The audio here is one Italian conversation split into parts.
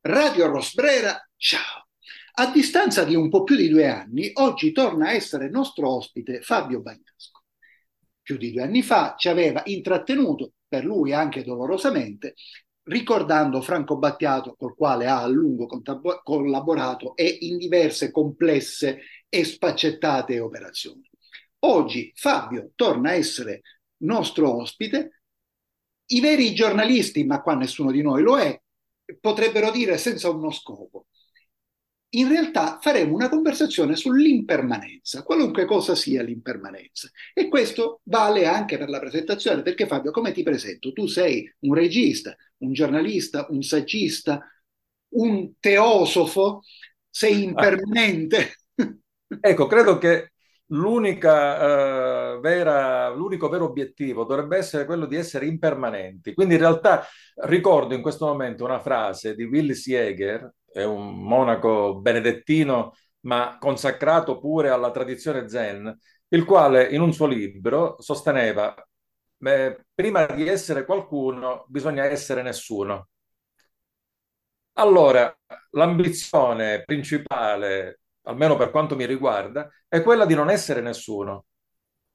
Radio Rosbrera, ciao! A distanza di un po' più di due anni, oggi torna a essere nostro ospite Fabio Bagnasco. Più di due anni fa ci aveva intrattenuto, per lui anche dolorosamente, ricordando Franco Battiato, col quale ha a lungo collaborato e in diverse complesse e spaccettate operazioni. Oggi Fabio torna a essere nostro ospite. I veri giornalisti, ma qua nessuno di noi lo è, potrebbero dire senza uno scopo. In realtà faremo una conversazione sull'impermanenza, qualunque cosa sia l'impermanenza. E questo vale anche per la presentazione, perché Fabio, come ti presento? Tu sei un regista, un giornalista, un saggista, un teosofo, sei impermanente. Ecco, credo che l'unico vero obiettivo dovrebbe essere quello di essere impermanenti. Quindi in realtà ricordo in questo momento una frase di Willis Jäger, è un monaco benedettino ma consacrato pure alla tradizione zen, il quale in un suo libro sosteneva eh, prima di essere qualcuno bisogna essere nessuno. Allora, l'ambizione principale almeno per quanto mi riguarda, è quella di non essere nessuno,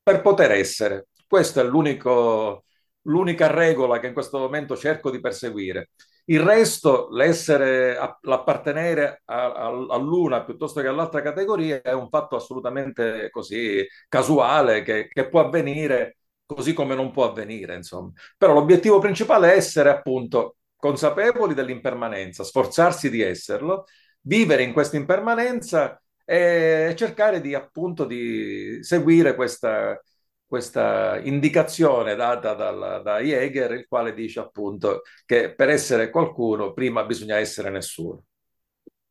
per poter essere. Questa è l'unica regola che in questo momento cerco di perseguire. Il resto, l'essere, l'appartenere all'una piuttosto che all'altra categoria è un fatto assolutamente così casuale che, che può avvenire così come non può avvenire, insomma. Però l'obiettivo principale è essere appunto consapevoli dell'impermanenza, sforzarsi di esserlo, vivere in questa impermanenza e cercare di appunto di seguire questa, questa indicazione data dal, da Jäger, il quale dice appunto che per essere qualcuno prima bisogna essere nessuno.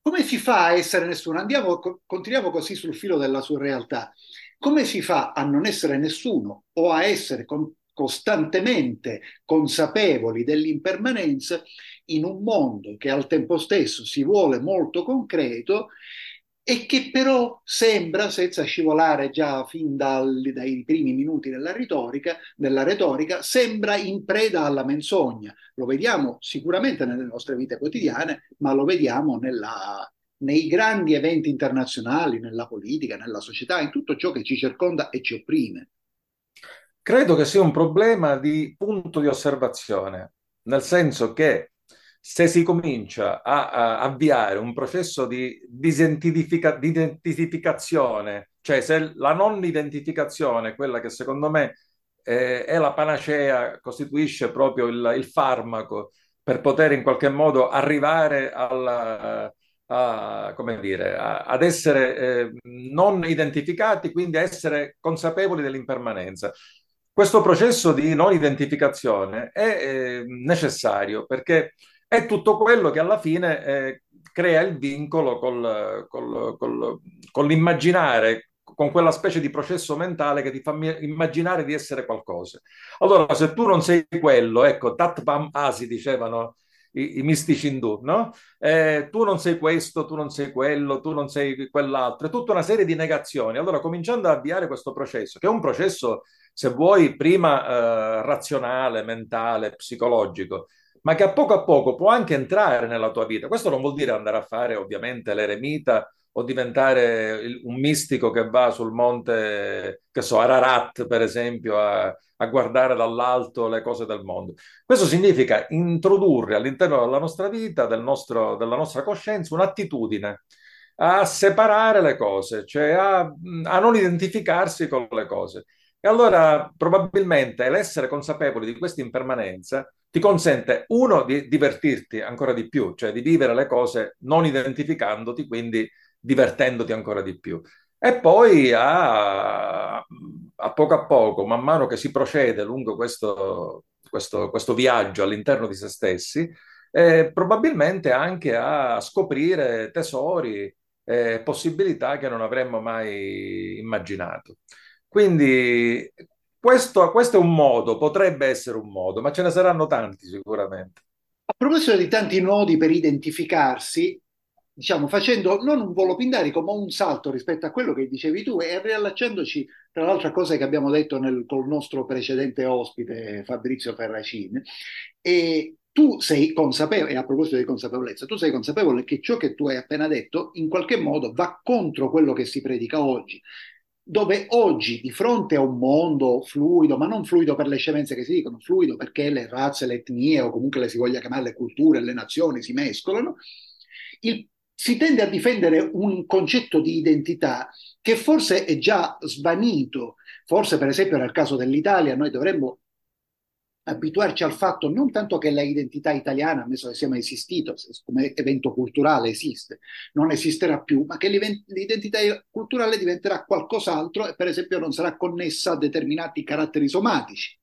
Come si fa a essere nessuno? Andiamo, continuiamo così sul filo della sua realtà. Come si fa a non essere nessuno o a essere con, costantemente consapevoli dell'impermanenza in un mondo che al tempo stesso si vuole molto concreto e che però sembra, senza scivolare già fin dal, dai primi minuti della retorica, della retorica, sembra in preda alla menzogna. Lo vediamo sicuramente nelle nostre vite quotidiane, ma lo vediamo nella, nei grandi eventi internazionali, nella politica, nella società, in tutto ciò che ci circonda e ci opprime. Credo che sia un problema di punto di osservazione, nel senso che se si comincia a, a avviare un processo di disidentifica, di identificazione, cioè se la non identificazione, quella che secondo me eh, è la panacea, costituisce proprio il, il, farmaco per poter in qualche modo arrivare alla, a, come dire, a, ad essere eh, non identificati, quindi a essere consapevoli dell'impermanenza. Questo processo di non identificazione è eh, necessario perché è tutto quello che alla fine eh, crea il vincolo col, col, col, con l'immaginare, con quella specie di processo mentale che ti fa immaginare di essere qualcosa. Allora, se tu non sei quello, ecco, Tatvam Asi dicevano i, i mistici indù, no? Eh, tu non sei questo, tu non sei quello, tu non sei quell'altro, è tutta una serie di negazioni. Allora, cominciando ad avviare questo processo, che è un processo, se vuoi, prima eh, razionale, mentale, psicologico, ma che a poco a poco può anche entrare nella tua vita. Questo non vuol dire andare a fare ovviamente l'eremita o diventare un mistico che va sul monte, che so, Ararat per esempio, a, a guardare dall'alto le cose del mondo. Questo significa introdurre all'interno della nostra vita, del nostro, della nostra coscienza, un'attitudine a separare le cose, cioè a, a non identificarsi con le cose. E allora probabilmente l'essere consapevoli di questa impermanenza ti consente, uno, di divertirti ancora di più, cioè di vivere le cose non identificandoti, quindi divertendoti ancora di più. E poi a, a poco a poco, man mano che si procede lungo questo, questo, questo viaggio all'interno di se stessi, eh, probabilmente anche a scoprire tesori eh, possibilità che non avremmo mai immaginato. Quindi questo, questo, è un modo, potrebbe essere un modo, ma ce ne saranno tanti sicuramente. A proposito di tanti nodi per identificarsi, diciamo facendo non un volo pindarico, ma un salto rispetto a quello che dicevi tu e riallacciandoci tra l'altro a cose che abbiamo detto nel, col nostro precedente ospite Fabrizio Ferracin, e tu sei consapevole, e a proposito di consapevolezza, tu sei consapevole che ciò che tu hai appena detto in qualche modo va contro quello che si predica oggi dove oggi di fronte a un mondo fluido, ma non fluido per le scemenze che si dicono, fluido perché le razze, le etnie o comunque le si voglia chiamare le culture, le nazioni si mescolano, il, si tende a difendere un concetto di identità che forse è già svanito, forse per esempio nel caso dell'Italia noi dovremmo abituarci al fatto non tanto che l'identità italiana, ammesso che sia mai esistito, come evento culturale esiste, non esisterà più, ma che l'identità culturale diventerà qualcos'altro e per esempio non sarà connessa a determinati caratteri somatici.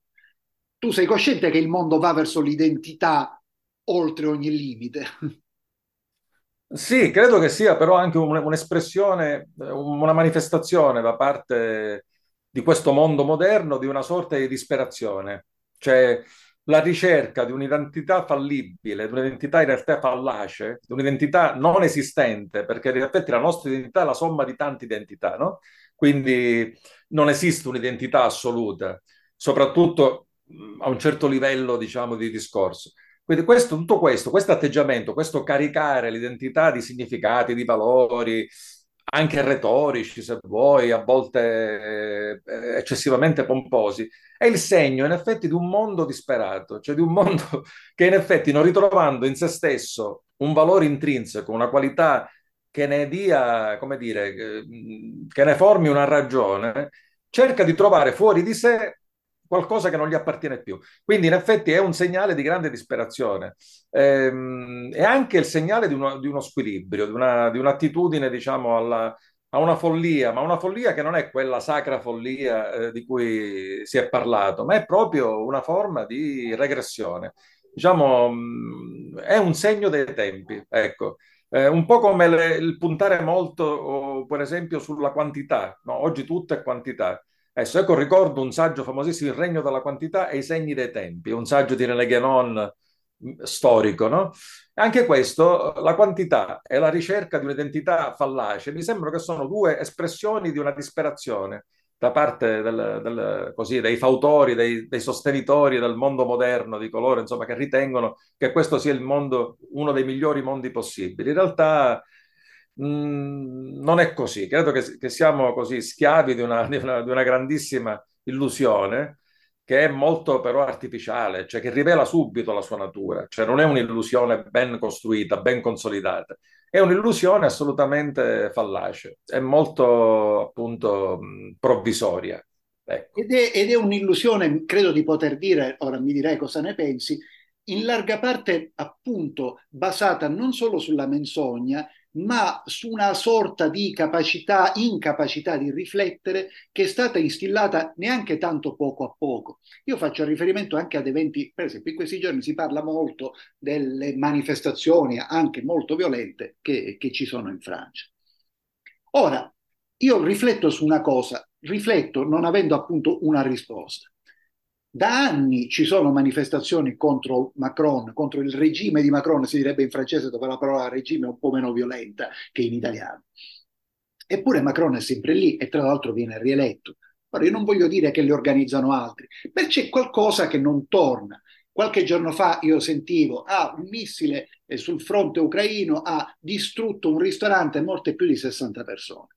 Tu sei cosciente che il mondo va verso l'identità oltre ogni limite? Sì, credo che sia però anche un'espressione, una manifestazione da parte di questo mondo moderno di una sorta di disperazione cioè la ricerca di un'identità fallibile, di un'identità in realtà fallace, di un'identità non esistente, perché in effetti la nostra identità è la somma di tante identità, no? Quindi non esiste un'identità assoluta, soprattutto a un certo livello, diciamo, di discorso. Quindi questo, tutto questo, questo atteggiamento, questo caricare l'identità di significati, di valori, anche retorici, se vuoi, a volte eh, eccessivamente pomposi, è il segno in effetti di un mondo disperato, cioè di un mondo che in effetti non ritrovando in se stesso un valore intrinseco, una qualità che ne dia, come dire, che ne formi una ragione, cerca di trovare fuori di sé qualcosa che non gli appartiene più. Quindi in effetti è un segnale di grande disperazione, ehm, è anche il segnale di uno, di uno squilibrio, di, una, di un'attitudine, diciamo, alla, a una follia, ma una follia che non è quella sacra follia eh, di cui si è parlato, ma è proprio una forma di regressione. Diciamo, mh, mm, è un segno dei tempi, ecco. Eh, un po' come le, il puntare molto, oh, per esempio, sulla quantità. No? Oggi tutto è quantità. Adesso ecco, ricordo un saggio famosissimo, Il regno della quantità e i segni dei tempi, un saggio di René Guénon mm, storico, no? Anche questo, la quantità e la ricerca di un'identità fallace, mi sembrano che sono due espressioni di una disperazione da parte del, del, così, dei fautori, dei, dei, sostenitori del mondo moderno, di coloro insomma, che ritengono che questo sia il mondo, uno dei migliori mondi possibili. In realtà Mm, non è così. Credo che, che siamo così schiavi di una, di, una, di una, grandissima illusione che è molto però artificiale, cioè che rivela subito la sua natura, cioè non è un'illusione ben costruita, ben consolidata, è un'illusione assolutamente fallace, è molto appunto provvisoria. Ecco. Ed, è, ed è un'illusione, credo di poter dire, ora mi direi cosa ne pensi, in larga parte appunto basata non solo sulla menzogna, ma su una sorta di capacità, incapacità di riflettere che è stata instillata neanche tanto poco a poco. Io faccio riferimento anche ad eventi, per esempio in questi giorni si parla molto delle manifestazioni anche molto violente che, che ci sono in Francia. Ora, io rifletto su una cosa, rifletto non avendo appunto una risposta. Da anni ci sono manifestazioni contro Macron, contro il regime di Macron, si direbbe in francese dove la parola regime è un po' meno violenta che in italiano. Eppure Macron è sempre lì e tra l'altro viene rieletto. Ora io non voglio dire che le organizzano altri, ma c'è qualcosa che non torna. Qualche giorno fa io sentivo, ah, un missile eh, sul fronte ucraino ha distrutto un ristorante e morte più di 60 persone.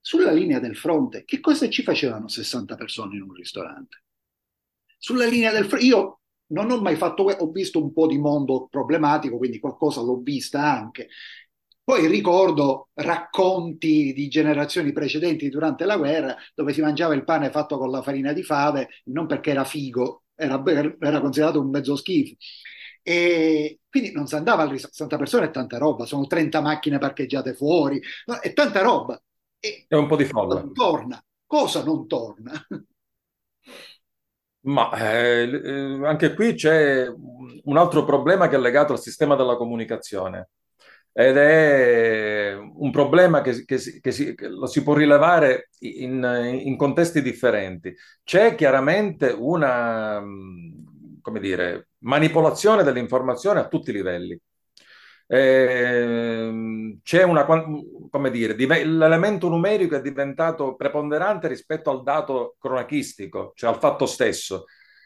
Sulla linea del fronte, che cosa ci facevano 60 persone in un ristorante? Sulla linea del fronte, io non ho mai fatto, ho visto un po' di mondo problematico, quindi qualcosa l'ho vista anche. Poi ricordo racconti di generazioni precedenti durante la guerra dove si mangiava il pane fatto con la farina di fave, non perché era figo, era, era considerato un mezzo schifo. E quindi non si andava al 60 persone è tanta roba, sono 30 macchine parcheggiate fuori, no, è tanta roba. E è un po' di folla. Non torna. Cosa non torna? Ma eh, eh, anche qui c'è un altro problema che è legato al sistema della comunicazione ed è un problema che, che, che, si, che lo si può rilevare in, in, contesti differenti. C'è chiaramente una, come dire, manipolazione dell'informazione a tutti i livelli eh, c'è una, come dire, l'elemento numerico è diventato preponderante rispetto al dato cronachistico, cioè al fatto stesso.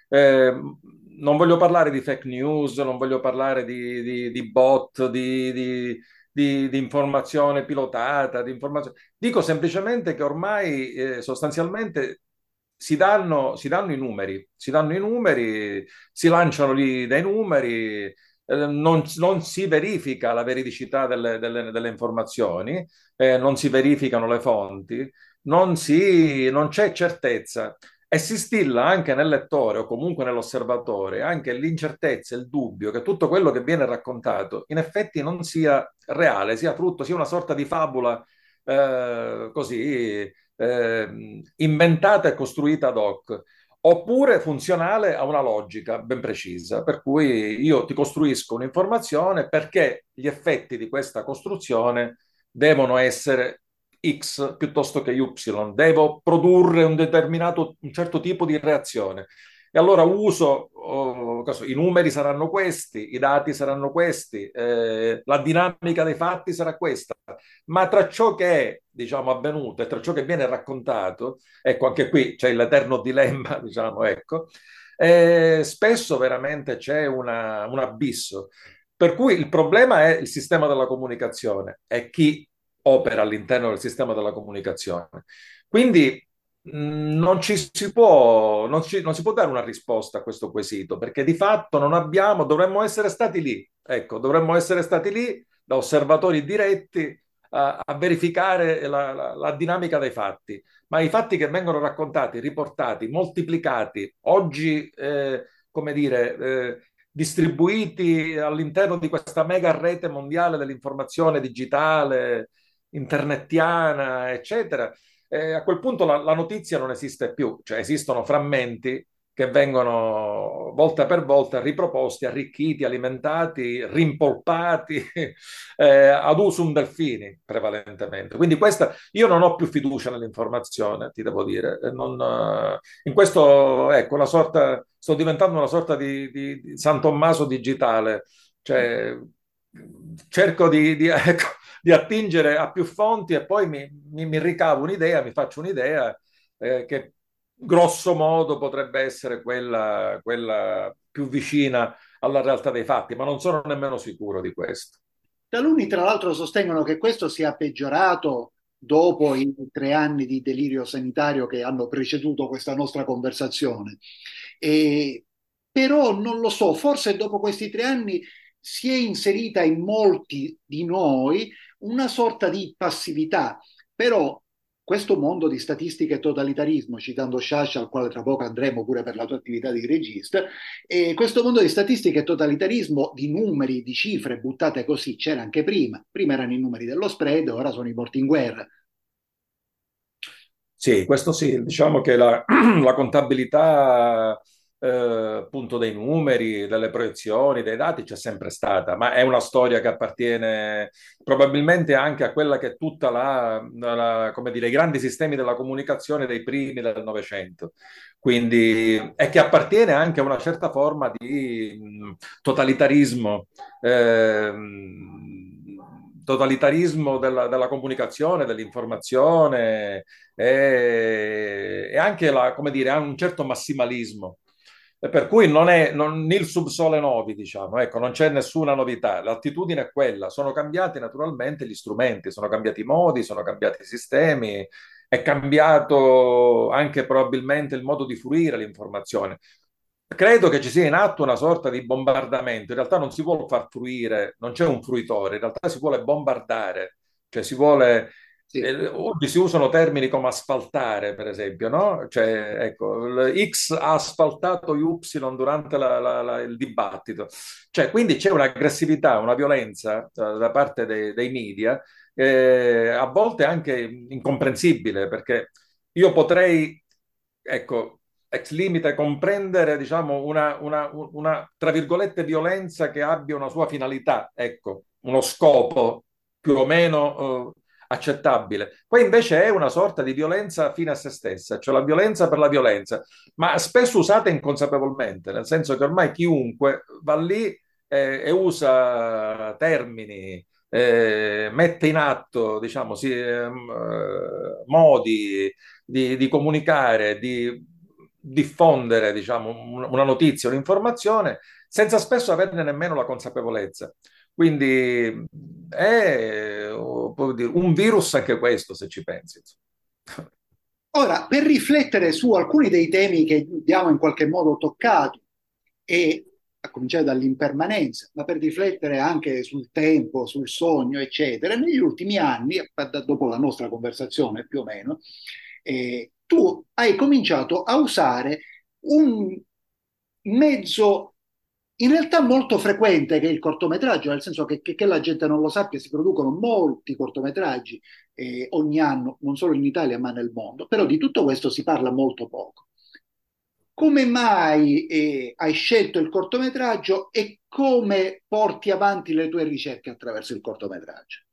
Eh, non voglio parlare di fake news, non voglio parlare di, di- di bot, di, di- informazione pilotata, di informazione. Dico semplicemente che ormai eh, sostanzialmente si danno, si danno i numeri, si danno i numeri, si lanciano lì dei numeri, non, non si verifica la veridicità delle, delle- delle informazioni, eh, non si verificano le fonti, non si- non c'è certezza. E si stilla anche nel lettore o comunque nell'osservatore anche l'incertezza, il dubbio che tutto quello che viene raccontato in effetti non sia reale, sia frutto, sia una sorta di fabula eh, così eh, inventata e costruita ad hoc, oppure funzionale a una logica ben precisa, per cui io ti costruisco un'informazione perché gli effetti di questa costruzione devono essere X piuttosto che Y, devo produrre un determinato, un certo tipo di reazione. E allora uso, oh, i numeri saranno questi, i dati saranno questi, eh, la dinamica dei fatti sarà questa, ma tra ciò che è, diciamo, avvenuto e tra ciò che viene raccontato, ecco, anche qui c'è l'eterno dilemma, diciamo, ecco, eh, spesso veramente c'è una, un abisso. Per cui il problema è il sistema della comunicazione e chi opera all'interno del sistema della comunicazione. Quindi non ci si può, non, ci, non si può dare una risposta a questo quesito, perché di fatto non abbiamo, dovremmo essere stati lì, ecco, dovremmo essere stati lì da osservatori diretti a, a verificare la, la, la, dinamica dei fatti, ma i fatti che vengono raccontati, riportati, moltiplicati, oggi, eh, come dire, eh, distribuiti all'interno di questa mega rete mondiale dell'informazione digitale, internetiana, eccetera, eh, a quel punto la, la, notizia non esiste più, cioè esistono frammenti che vengono volta per volta riproposti, arricchiti, alimentati, rimpolpati eh, ad usum delfini prevalentemente. Quindi questa, io non ho più fiducia nell'informazione, ti devo dire. Non, uh, in questo, ecco, sorta, sto diventando una sorta di, di, di San Tommaso digitale, cioè cerco di, di ecco, di attingere a più fonti e poi mi, mi, mi ricavo un'idea, mi faccio un'idea eh, che grosso modo potrebbe essere quella, quella più vicina alla realtà dei fatti, ma non sono nemmeno sicuro di questo. Taluni, tra l'altro, sostengono che questo sia peggiorato dopo i tre anni di delirio sanitario che hanno preceduto questa nostra conversazione. E, però non lo so, forse dopo questi tre anni si è inserita in molti di noi una sorta di passività, però questo mondo di statistica e totalitarismo, citando Sciascia, al quale tra poco andremo pure per la tua attività di regista, e questo mondo di statistica e totalitarismo di numeri, di cifre buttate così c'era anche prima. Prima erano i numeri dello spread, ora sono i morti in guerra. Sì, questo sì, diciamo che la, la contabilità eh, appunto dei numeri, delle proiezioni, dei dati c'è sempre stata, ma è una storia che appartiene probabilmente anche a quella che è tutta la, la come dire, i grandi sistemi della comunicazione dei primi del Novecento. Quindi, e che appartiene anche a una certa forma di totalitarismo. Eh, totalitarismo della, della, comunicazione, dell'informazione e, e anche la, come dire, un certo massimalismo per cui non è non, nil subsole novi, diciamo, ecco, non c'è nessuna novità, l'attitudine è quella, sono cambiati naturalmente gli strumenti, sono cambiati i modi, sono cambiati i sistemi, è cambiato anche probabilmente il modo di fruire l'informazione. Credo che ci sia in atto una sorta di bombardamento, in realtà non si vuole far fruire, non c'è un fruitore, in realtà si vuole bombardare, cioè si vuole sì. oggi si usano termini come asfaltare, per esempio, no? Cioè, ecco, X ha asfaltato Y durante la, la, la, il dibattito. Cioè, quindi c'è un'aggressività, una violenza uh, da parte dei, dei media, eh, a volte anche incomprensibile, perché io potrei, ecco, ex limite comprendere, diciamo, una, una, una, tra virgolette, violenza che abbia una sua finalità, ecco, uno scopo più o meno... Uh, accettabile. Poi invece è una sorta di violenza fine a se stessa, cioè la violenza per la violenza, ma spesso usata inconsapevolmente, nel senso che ormai chiunque va lì eh, e usa termini, eh, mette in atto, diciamo, si, eh, modi di, di comunicare, di diffondere, diciamo, una notizia, un'informazione, senza spesso averne nemmeno la consapevolezza. Quindi è un virus anche questo, se ci pensi. Ora, per riflettere su alcuni dei temi che abbiamo in qualche modo toccato, e a cominciare dall'impermanenza, ma per riflettere anche sul tempo, sul sogno, eccetera, negli ultimi anni, dopo la nostra conversazione più o meno, eh, tu hai cominciato a usare un mezzo in realtà molto frequente che il cortometraggio, nel senso che, che, che la gente non lo sappia, si producono molti cortometraggi eh, ogni anno, non solo in Italia ma nel mondo, però di tutto questo si parla molto poco. Come mai eh, hai scelto il cortometraggio e come porti avanti le tue ricerche attraverso il cortometraggio?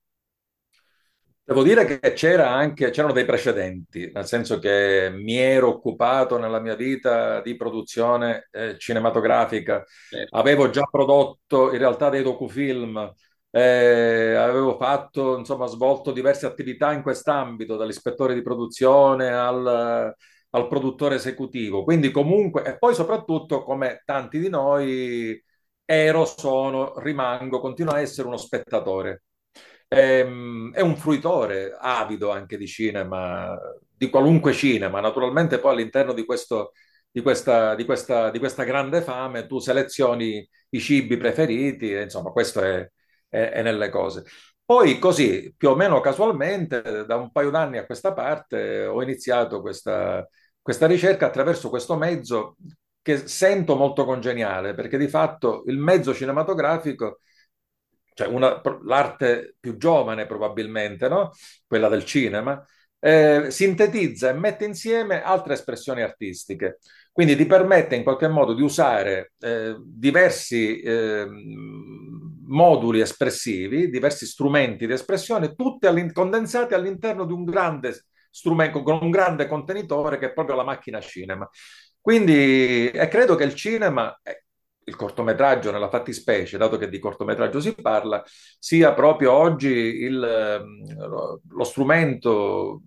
Devo dire che c'era anche, c'erano dei precedenti, nel senso che mi ero occupato nella mia vita di produzione eh, cinematografica, certo. avevo già prodotto in realtà dei docufilm, eh, avevo fatto, insomma, svolto diverse attività in quest'ambito, dall'ispettore di produzione al, al produttore esecutivo. Quindi comunque, e poi soprattutto come tanti di noi, ero, sono, rimango, continuo a essere uno spettatore è, ehm, è un fruitore avido anche di cinema, di qualunque cinema. Naturalmente poi all'interno di questo di questa, di, questa, di questa, grande fame, tu selezioni i cibi preferiti, e, insomma, questo è, è, è, nelle cose. Poi così, più o meno casualmente, da un paio d'anni a questa parte, ho iniziato questa, questa ricerca attraverso questo mezzo che sento molto congeniale, perché di fatto il mezzo cinematografico cioè una, l'arte più giovane probabilmente, no? quella del cinema, eh, sintetizza e mette insieme altre espressioni artistiche. Quindi ti permette in qualche modo di usare eh, diversi eh, moduli espressivi, diversi strumenti di espressione, tutti all'in- condensati all'interno di un grande strumento, con un grande contenitore che è proprio la macchina cinema. Quindi e credo che il cinema, il cortometraggio nella fattispecie, dato che di cortometraggio si parla, sia proprio oggi il, ehm, lo strumento,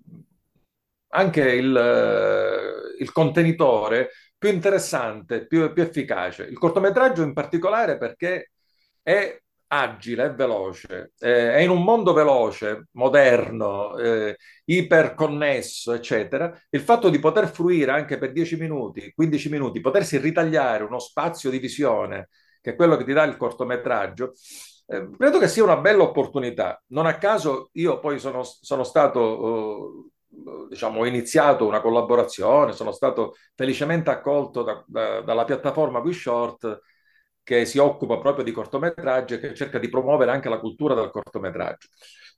anche il, il contenitore più interessante, più, più efficace. Il cortometraggio in particolare perché è agile, è veloce, eh, è in un mondo veloce, moderno, eh, iperconnesso, eccetera, il fatto di poter fruire anche per 10 minuti, 15 minuti, potersi ritagliare uno spazio di visione, che è quello che ti dà il cortometraggio, eh, credo che sia una bella opportunità. Non a caso io poi sono, sono stato... Uh, diciamo, ho iniziato una collaborazione, sono stato felicemente accolto da, da, dalla piattaforma WeShort che si occupa proprio di cortometraggi e che cerca di promuovere anche la cultura del cortometraggio.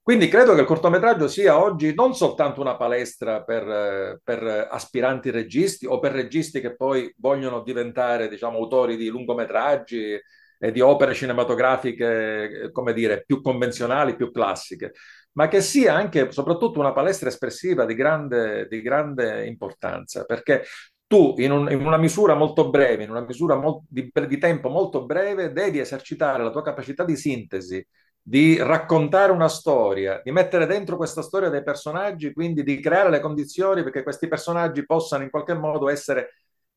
Quindi credo che il cortometraggio sia oggi non soltanto una palestra per, per, aspiranti registi o per registi che poi vogliono diventare, diciamo, autori di lungometraggi e di opere cinematografiche, come dire, più convenzionali, più classiche, ma che sia anche soprattutto una palestra espressiva di grande, di grande importanza, perché tu in, un, in, una misura molto breve, in una misura mo- di, di, tempo molto breve, devi esercitare la tua capacità di sintesi, di raccontare una storia, di mettere dentro questa storia dei personaggi, quindi di creare le condizioni perché questi personaggi possano in qualche modo essere,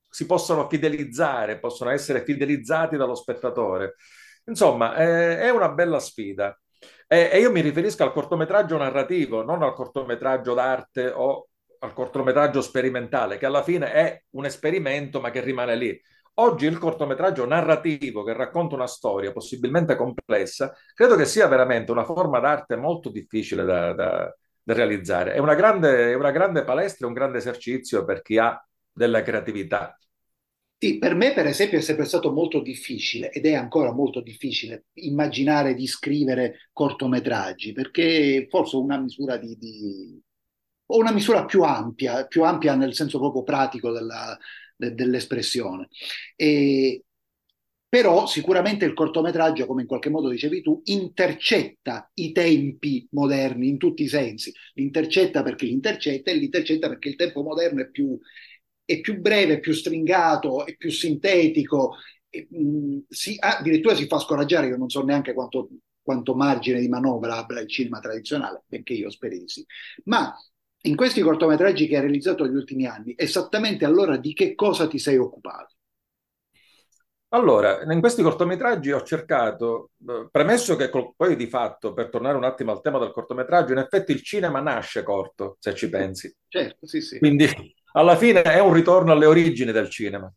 si possano fidelizzare, possono essere fidelizzati dallo spettatore. Insomma, eh, è una bella sfida. E, e io mi riferisco al cortometraggio narrativo, non al cortometraggio d'arte o al cortometraggio sperimentale, che alla fine è un esperimento ma che rimane lì. Oggi il cortometraggio narrativo che racconta una storia possibilmente complessa, credo che sia veramente una forma d'arte molto difficile da, da, da realizzare. È una, grande, è una grande palestra, un grande esercizio per chi ha della creatività. Sì, per me per esempio è sempre stato molto difficile ed è ancora molto difficile immaginare di scrivere cortometraggi perché forse una misura di, di o una misura più ampia, più ampia nel senso proprio pratico della, de, dell'espressione. E, però sicuramente il cortometraggio, come in qualche modo dicevi tu, intercetta i tempi moderni in tutti i sensi. L'intercetta perché l'intercetta e l'intercetta perché il tempo moderno è più, è più breve, più stringato, è più sintetico, e, mh, mm, si, addirittura si fa scoraggiare, io non so neanche quanto, quanto margine di manovra abbia il cinema tradizionale, benché io speri di sì. Ma in questi cortometraggi che hai realizzato negli ultimi anni, esattamente allora di che cosa ti sei occupato? Allora, in questi cortometraggi ho cercato, eh, premesso che col- poi di fatto, per tornare un attimo al tema del cortometraggio, in effetti il cinema nasce corto, se ci pensi. Certo, sì, sì. Quindi alla fine è un ritorno alle origini del cinema.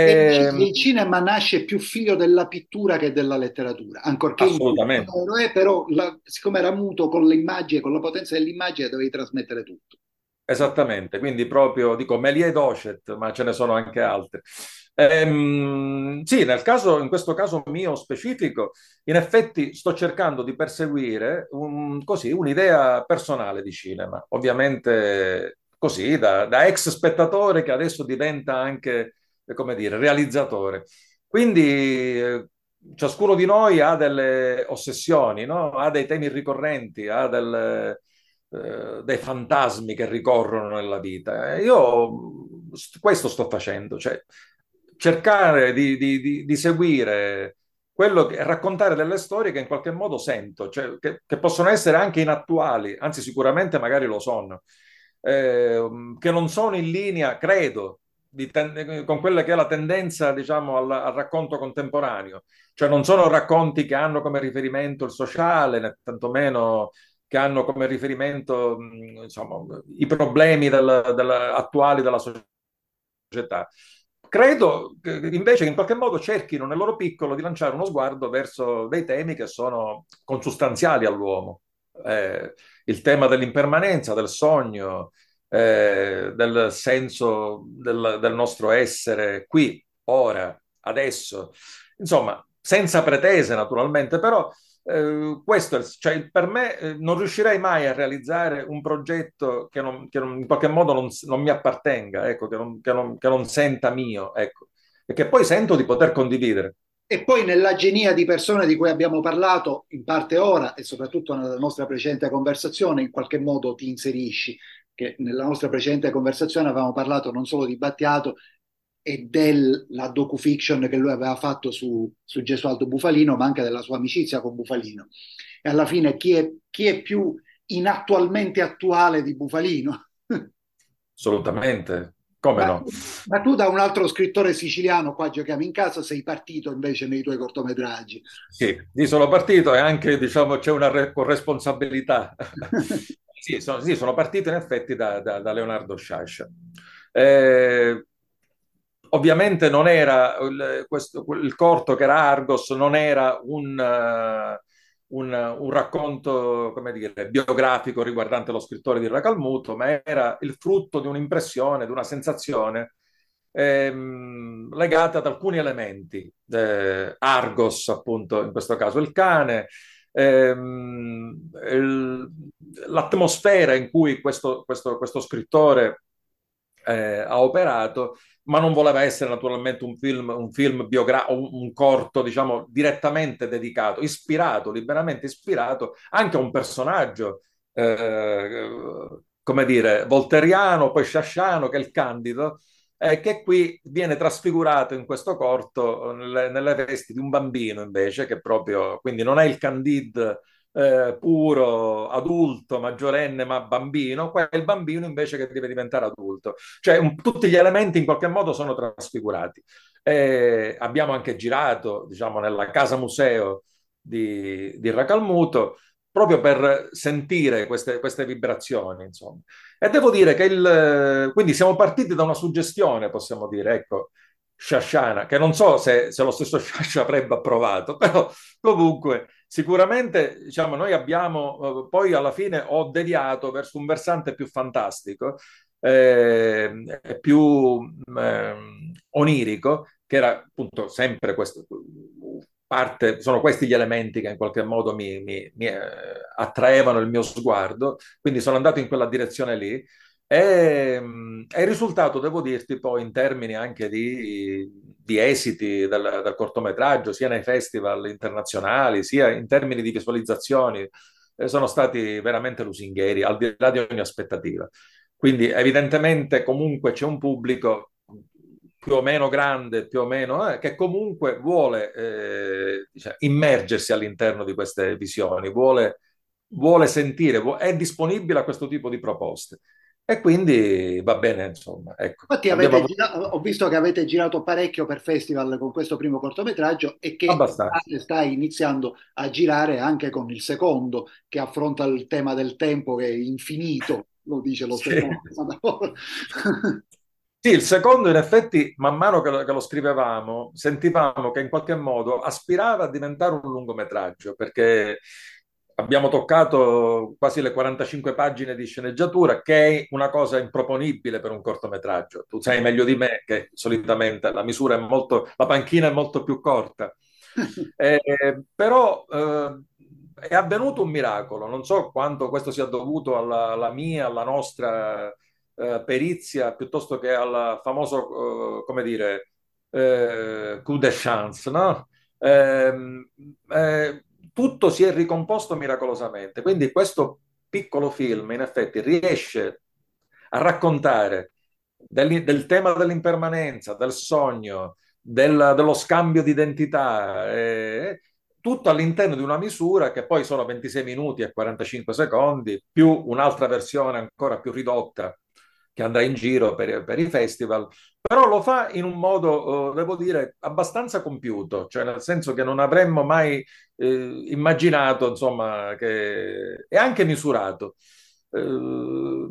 E il cinema nasce più figlio della pittura che della letteratura, ancorché assolutamente. lo è, però la- siccome era muto con l'immagine, con la potenza dell'immagine, dovevi trasmettere tutto. Esattamente, quindi proprio dico Méliès Docet, ma ce ne sono anche altre. Ehm, sì, nel caso, in questo caso mio specifico, in effetti sto cercando di perseguire un- così, un'idea personale di cinema, ovviamente così, da, da ex spettatore che adesso diventa anche, eh, come dire, realizzatore. Quindi eh, ciascuno di noi ha delle ossessioni, no? Ha dei temi ricorrenti, ha delle eh, dei fantasmi che ricorrono nella vita. Io st- questo sto facendo, cioè cercare di, di- di- di seguire quello che, raccontare delle storie che in qualche modo sento, cioè, che, che possono essere anche inattuali, anzi sicuramente magari lo sono, eh, che non sono in linea, credo, ten- con quella che è la tendenza, diciamo, al, al racconto contemporaneo. Cioè non sono racconti che hanno come riferimento il sociale, né tantomeno che hanno come riferimento, insomma, i problemi del- del- attuali della società. Credo che invece che in qualche modo cerchino nel loro piccolo di lanciare uno sguardo verso dei temi che sono consustanziali all'uomo. Eh, il tema dell'impermanenza, del sogno, eh, del senso del, del nostro essere qui, ora, adesso. Insomma, senza pretese naturalmente, però eh, questo è cioè, per me eh, non riuscirei mai a realizzare un progetto che, non- che non- in qualche modo non, non mi appartenga, ecco, che non, che che non senta mio, ecco, e che poi sento di poter condividere. E poi nella genia di persone di cui abbiamo parlato, in parte ora e soprattutto nella nostra precedente conversazione, in qualche modo ti inserisci, che nella nostra precedente conversazione avevamo parlato non solo di Battiato e della docufiction che lui aveva fatto su, su Gesualdo Bufalino, ma anche della sua amicizia con Bufalino. E alla fine chi è, chi è più inattualmente attuale di Bufalino? Assolutamente, come Ma, no? ma tu da un altro scrittore siciliano, qua giochiamo in casa, sei partito invece nei tuoi cortometraggi. Sì, lì sono partito e anche, diciamo, c'è una re- corresponsabilità. Sì, sono, sì, sono partito in effetti da, da- da Leonardo Sciascia. Eh, ovviamente non era il, questo- il corto che era Argos, non era un, eh, un- un racconto, come dire, biografico riguardante lo scrittore di Racalmuto, ma era il frutto di un'impressione, di una sensazione ehm, legata ad alcuni elementi. Eh, Argos, appunto, in questo caso il cane, ehm, il- l'atmosfera in cui questo, questo- questo scrittore eh, ha operato, ma non voleva essere naturalmente un film, un film biografico, un, corto, diciamo, direttamente dedicato, ispirato, liberamente ispirato anche a un personaggio, eh, come dire, volteriano, poi sciasciano, che è il Candido, eh, che qui viene trasfigurato in questo corto nelle, nelle vesti di un bambino invece, che proprio, quindi non è il Candide eh, puro, adulto, maggiorenne, ma bambino, qua è il bambino invece che deve diventare adulto. Cioè un- tutti gli elementi in qualche modo sono trasfigurati. Eh, abbiamo anche girato, diciamo, nella casa museo di, di Racalmuto, proprio per sentire queste, queste vibrazioni, insomma. E devo dire che il, quindi siamo partiti da una suggestione, possiamo dire, ecco, sciasciana, che non so se, se lo stesso Sciascia avrebbe approvato, però comunque sicuramente diciamo, noi abbiamo, eh, poi alla fine ho deviato verso un versante più fantastico, eh, più ehm, onirico, che era appunto sempre questo, parte, sono questi gli elementi che in qualche modo mi, mi, mi eh, attraevano il mio sguardo, quindi sono andato in quella direzione lì. E, mh, e il risultato, devo dirti, poi in termini anche di, di esiti del, del cortometraggio, sia nei festival internazionali, sia in termini di visualizzazioni, eh, sono stati veramente lusinghieri, al di là di ogni aspettativa. Quindi evidentemente comunque c'è un pubblico più o meno grande, più o meno, eh, che comunque vuole eh, diciamo, immergersi all'interno di queste visioni, vuole vuole sentire, è disponibile a questo tipo di proposte. E quindi va bene, insomma. Ecco. Infatti avete girato, ho visto che avete girato parecchio per festival con questo primo cortometraggio e che stai iniziando a girare anche con il secondo, che affronta il tema del tempo che è infinito, lo dice lo stesso. Sì, il secondo in effetti, man mano che lo, che lo, scrivevamo, sentivamo che in qualche modo aspirava a diventare un lungometraggio, perché abbiamo toccato quasi le 45 pagine di sceneggiatura, che è una cosa improponibile per un cortometraggio. Tu sai meglio di me che solitamente la misura è molto, la panchina è molto più corta. Eh, però eh, è avvenuto un miracolo, non so quanto questo sia dovuto alla, alla mia, alla nostra eh, perizia, piuttosto che al famoso, eh, come dire, eh, coup de chance, no? Ehm, eh, tutto si è ricomposto miracolosamente. Quindi questo piccolo film, in effetti, riesce a raccontare del, del tema dell'impermanenza, del sogno, del, dello scambio di identità, eh, tutto all'interno di una misura che poi sono 26 minuti e 45 secondi, più un'altra versione ancora più ridotta che andrà in giro per, per, i festival, però lo fa in un modo, eh, devo dire, abbastanza compiuto, cioè nel senso che non avremmo mai eh, immaginato, insomma, che è anche misurato. Eh,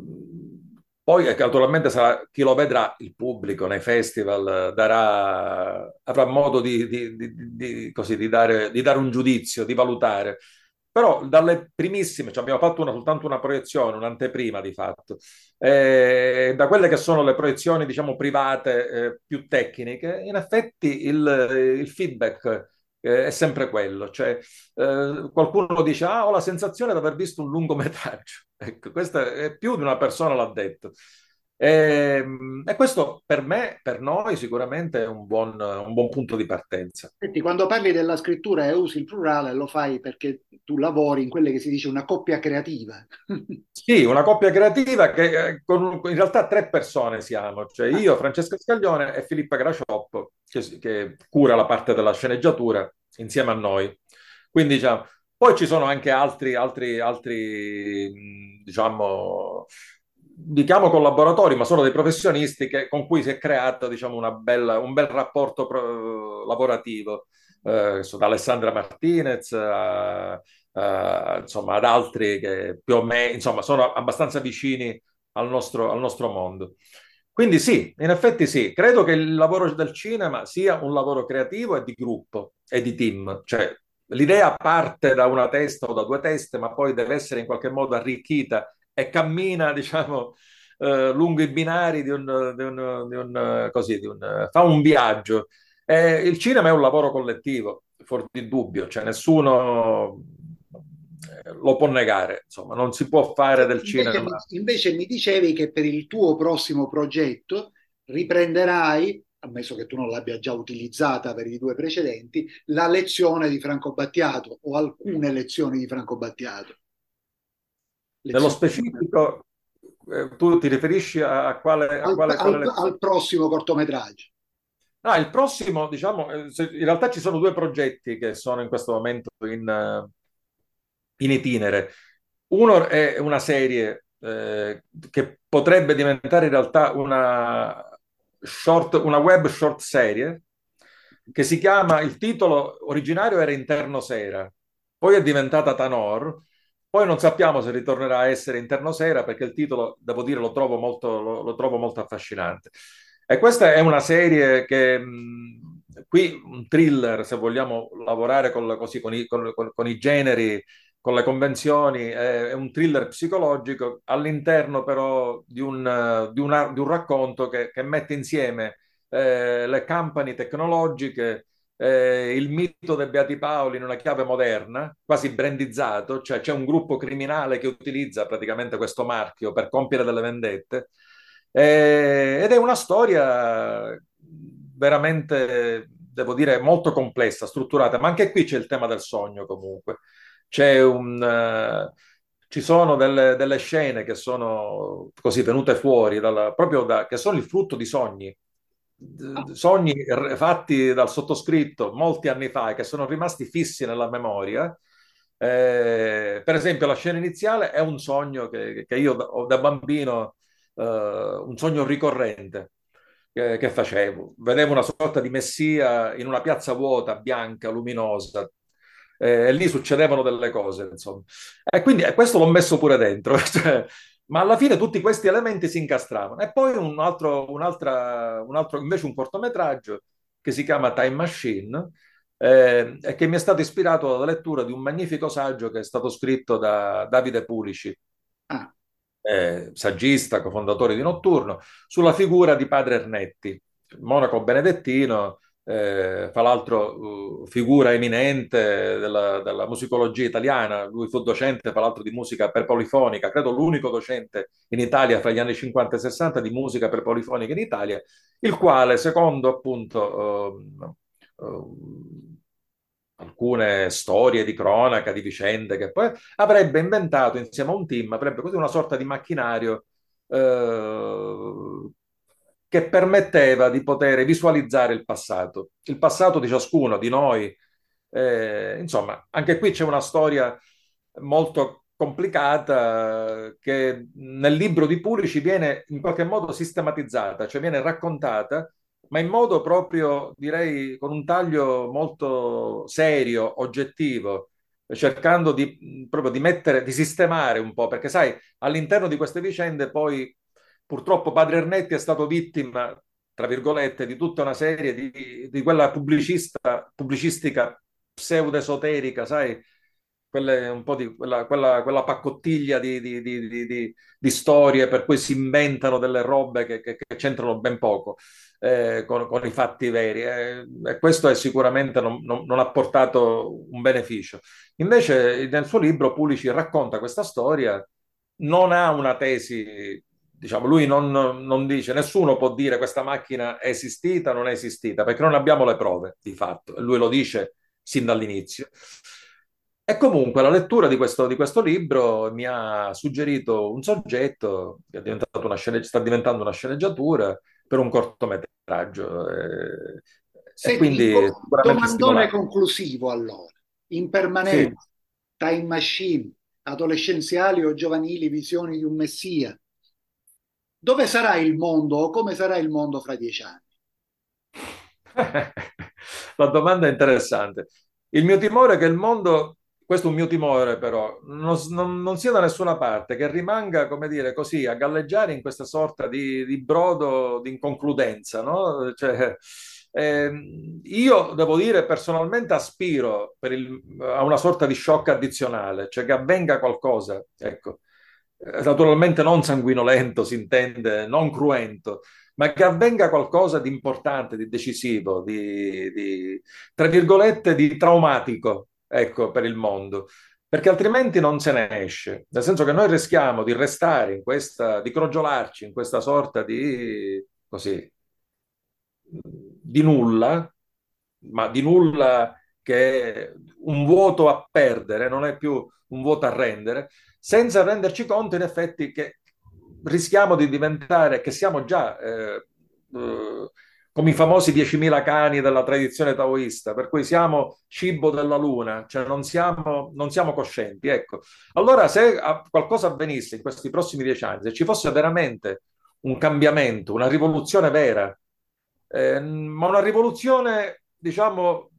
poi naturalmente sarà chi lo vedrà, il pubblico nei festival, darà, avrà modo di, di, di, così, dare, di dare un giudizio, di valutare però dalle primissime, cioè abbiamo fatto una, soltanto una proiezione, un'anteprima di fatto, eh, da quelle che sono le proiezioni, diciamo, private eh, più tecniche, in effetti il, il feedback eh, è sempre quello, cioè eh, qualcuno dice, ah, ho la sensazione di aver visto un lungometraggio, ecco, questo è più di una persona l'ha detto. E, ehm, e, questo per me, per noi, sicuramente è un buon, un buon, punto di partenza. Senti, quando parli della scrittura e usi il plurale, lo fai perché tu lavori in quelle che si dice una coppia creativa. sì, una coppia creativa che eh, con, in realtà tre persone siamo, cioè io, Francesca Scaglione e Filippa Gracioppo, che, che cura la parte della sceneggiatura insieme a noi. Quindi, diciamo, poi ci sono anche altri, altri, altri diciamo, diciamo collaboratori, ma sono dei professionisti che, con cui si è creato diciamo, bella, un bel rapporto pro, lavorativo, eh, da Alessandra Martinez a, a, insomma, ad altri che più o meno insomma, sono abbastanza vicini al nostro, al nostro mondo. Quindi sì, in effetti sì, credo che il lavoro del cinema sia un lavoro creativo e di gruppo e di team, cioè l'idea parte da una testa o da due teste, ma poi deve essere in qualche modo arricchita e cammina, diciamo, eh, lungo i binari di un, di un, di un così, di un, fa un viaggio. Eh, il cinema è un lavoro collettivo, fuori di dubbio, cioè nessuno eh, lo può negare, insomma, non si può fare del invece, cinema. Invece mi dicevi che per il tuo prossimo progetto riprenderai, ammesso che tu non l'abbia già utilizzata per i due precedenti, la lezione di Franco Battiato o alcune lezioni di Franco Battiato. Nello specifico, eh, tu ti riferisci a, a quale... A al, quale, al, quale... al prossimo cortometraggio. Ah, il prossimo, diciamo, eh, in realtà ci sono due progetti che sono in questo momento in, eh, in itinere. Uno è una serie eh, che potrebbe diventare in realtà una, short, una web short serie che si chiama, il titolo originario era Interno Sera, poi è diventata Tanor, poi non sappiamo se ritornerà a essere Interno Sera perché il titolo, devo dire, lo trovo molto, lo, lo trovo molto affascinante. E questa è una serie che mh, qui un thriller, se vogliamo lavorare con, così, con, i, con, con, i, generi, con le convenzioni, è, è un thriller psicologico all'interno però di un, di una, di un racconto che, che, mette insieme eh, le company tecnologiche eh, il mito del Beati Paoli in una chiave moderna, quasi brandizzato, cioè c'è un gruppo criminale che utilizza praticamente questo marchio per compiere delle vendette, eh, ed è una storia veramente, devo dire, molto complessa, strutturata, ma anche qui c'è il tema del sogno comunque. C'è un... Uh, ci sono delle, delle, scene che sono così venute fuori, dalla, proprio da, che sono il frutto di sogni sogni fatti dal sottoscritto molti anni fa e che sono rimasti fissi nella memoria, Eh, per esempio, la scena iniziale è un sogno che, che io ho da bambino, eh, un sogno ricorrente che, che, facevo. Vedevo una sorta di messia in una piazza vuota, bianca, luminosa, eh, e lì succedevano delle cose, insomma. E quindi eh, questo l'ho messo pure dentro, cioè, ma alla fine tutti questi elementi si incastravano. E poi un altro, un un altro invece un cortometraggio che si chiama Time Machine, eh, e che mi è stato ispirato dalla lettura di un magnifico saggio che è stato scritto da Davide Pulici, ah. eh, saggista, cofondatore di Notturno, sulla figura di padre Ernetti, monaco benedettino, eh, fra l'altro uh, figura eminente della, della, musicologia italiana, lui fu docente fra l'altro di musica per polifonica, credo l'unico docente in Italia fra gli anni 50 e 60 di musica per polifonica in Italia, il quale secondo appunto uh, uh, alcune storie di cronaca, di vicende che poi avrebbe inventato insieme a un team, avrebbe così una sorta di macchinario eh, che permetteva di poter visualizzare il passato, il passato di ciascuno di noi. Eh, insomma, anche qui c'è una storia molto complicata che nel libro di Pulici viene in qualche modo sistematizzata, cioè viene raccontata ma in modo proprio, direi, con un taglio molto serio, oggettivo, cercando di, proprio di mettere, di sistemare un po', perché sai, all'interno di queste vicende poi purtroppo padre Ernetti è stato vittima, tra virgolette, di tutta una serie di, di quella pubblicistica pseudo-esoterica, sai, quelle, un po' di quella, quella, quella paccottiglia di, di, di, di, storie per cui si inventano delle robe che, che, che c'entrano ben poco eh, con, con, i fatti veri eh, e questo è sicuramente non, non, non, ha portato un beneficio. Invece nel suo libro Pulici racconta questa storia, non ha una tesi, diciamo, lui non, non dice, nessuno può dire questa macchina è esistita, non è esistita, perché non abbiamo le prove di fatto, lui lo dice sin dall'inizio. E comunque la lettura di questo, di questo, libro mi ha suggerito un soggetto che una scene, sta diventando una sceneggiatura per un cortometraggio. Eh, Senti, e quindi domandone conclusivo allora. In permanenza, sì. time machine, adolescenziali o giovanili visioni di un messia. Dove sarà il mondo o come sarà il mondo fra dieci anni? La domanda è interessante. Il mio timore è che il mondo questo è un mio timore però, non, non, non, sia da nessuna parte, che rimanga, come dire, così, a galleggiare in questa sorta di, di brodo di inconcludenza, no? Cioè, eh, io devo dire personalmente aspiro il, a una sorta di shock addizionale, cioè che avvenga qualcosa, ecco. Naturalmente non sanguinolento, si intende, non cruento, ma che avvenga qualcosa di importante, di decisivo, di, di tra virgolette, di traumatico, ecco, per il mondo, perché altrimenti non se ne esce. Nel senso che noi rischiamo di restare in questa, di crogiolarci in questa sorta di, così, di nulla, ma di nulla che è un vuoto a perdere, non è più un vuoto a rendere, senza renderci conto in effetti che rischiamo di diventare, che siamo già eh, eh, come i famosi 10.000 cani della tradizione taoista, per cui siamo cibo della luna, cioè non siamo, non siamo coscienti. Ecco. Allora, se qualcosa avvenisse in questi prossimi dieci anni, se ci fosse veramente un cambiamento, una rivoluzione vera, eh, ma una rivoluzione, diciamo,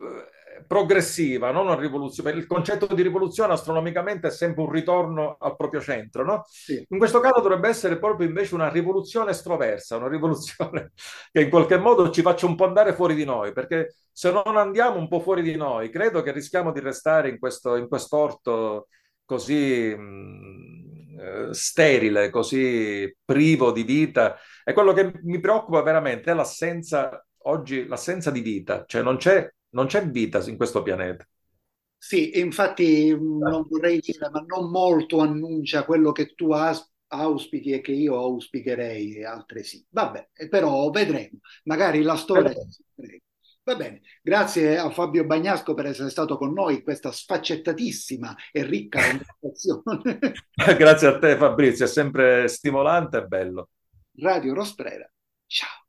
eh, progressiva, non una rivoluzione. Il concetto di rivoluzione astronomicamente è sempre un ritorno al proprio centro, no? Sì. In questo caso dovrebbe essere proprio invece una rivoluzione estroversa, una rivoluzione che in qualche modo ci faccia un po' andare fuori di noi, perché se non andiamo un po' fuori di noi, credo che rischiamo di restare in questo in quest'orto così mh, eh, sterile, così privo di vita. E quello che mi preoccupa veramente è l'assenza oggi l'assenza di vita, cioè non c'è non c'è vita in questo pianeta. Sì, infatti mm, non vorrei dire, ma non molto annuncia quello che tu auspichi e che io auspicherei, e altre sì. Vabbè, però vedremo. Magari la storia... Va bene, grazie a Fabio Bagnasco per essere stato con noi in questa sfaccettatissima e ricca conversazione. grazie a te Fabrizio, è sempre stimolante e bello. Radio Rosprera, ciao.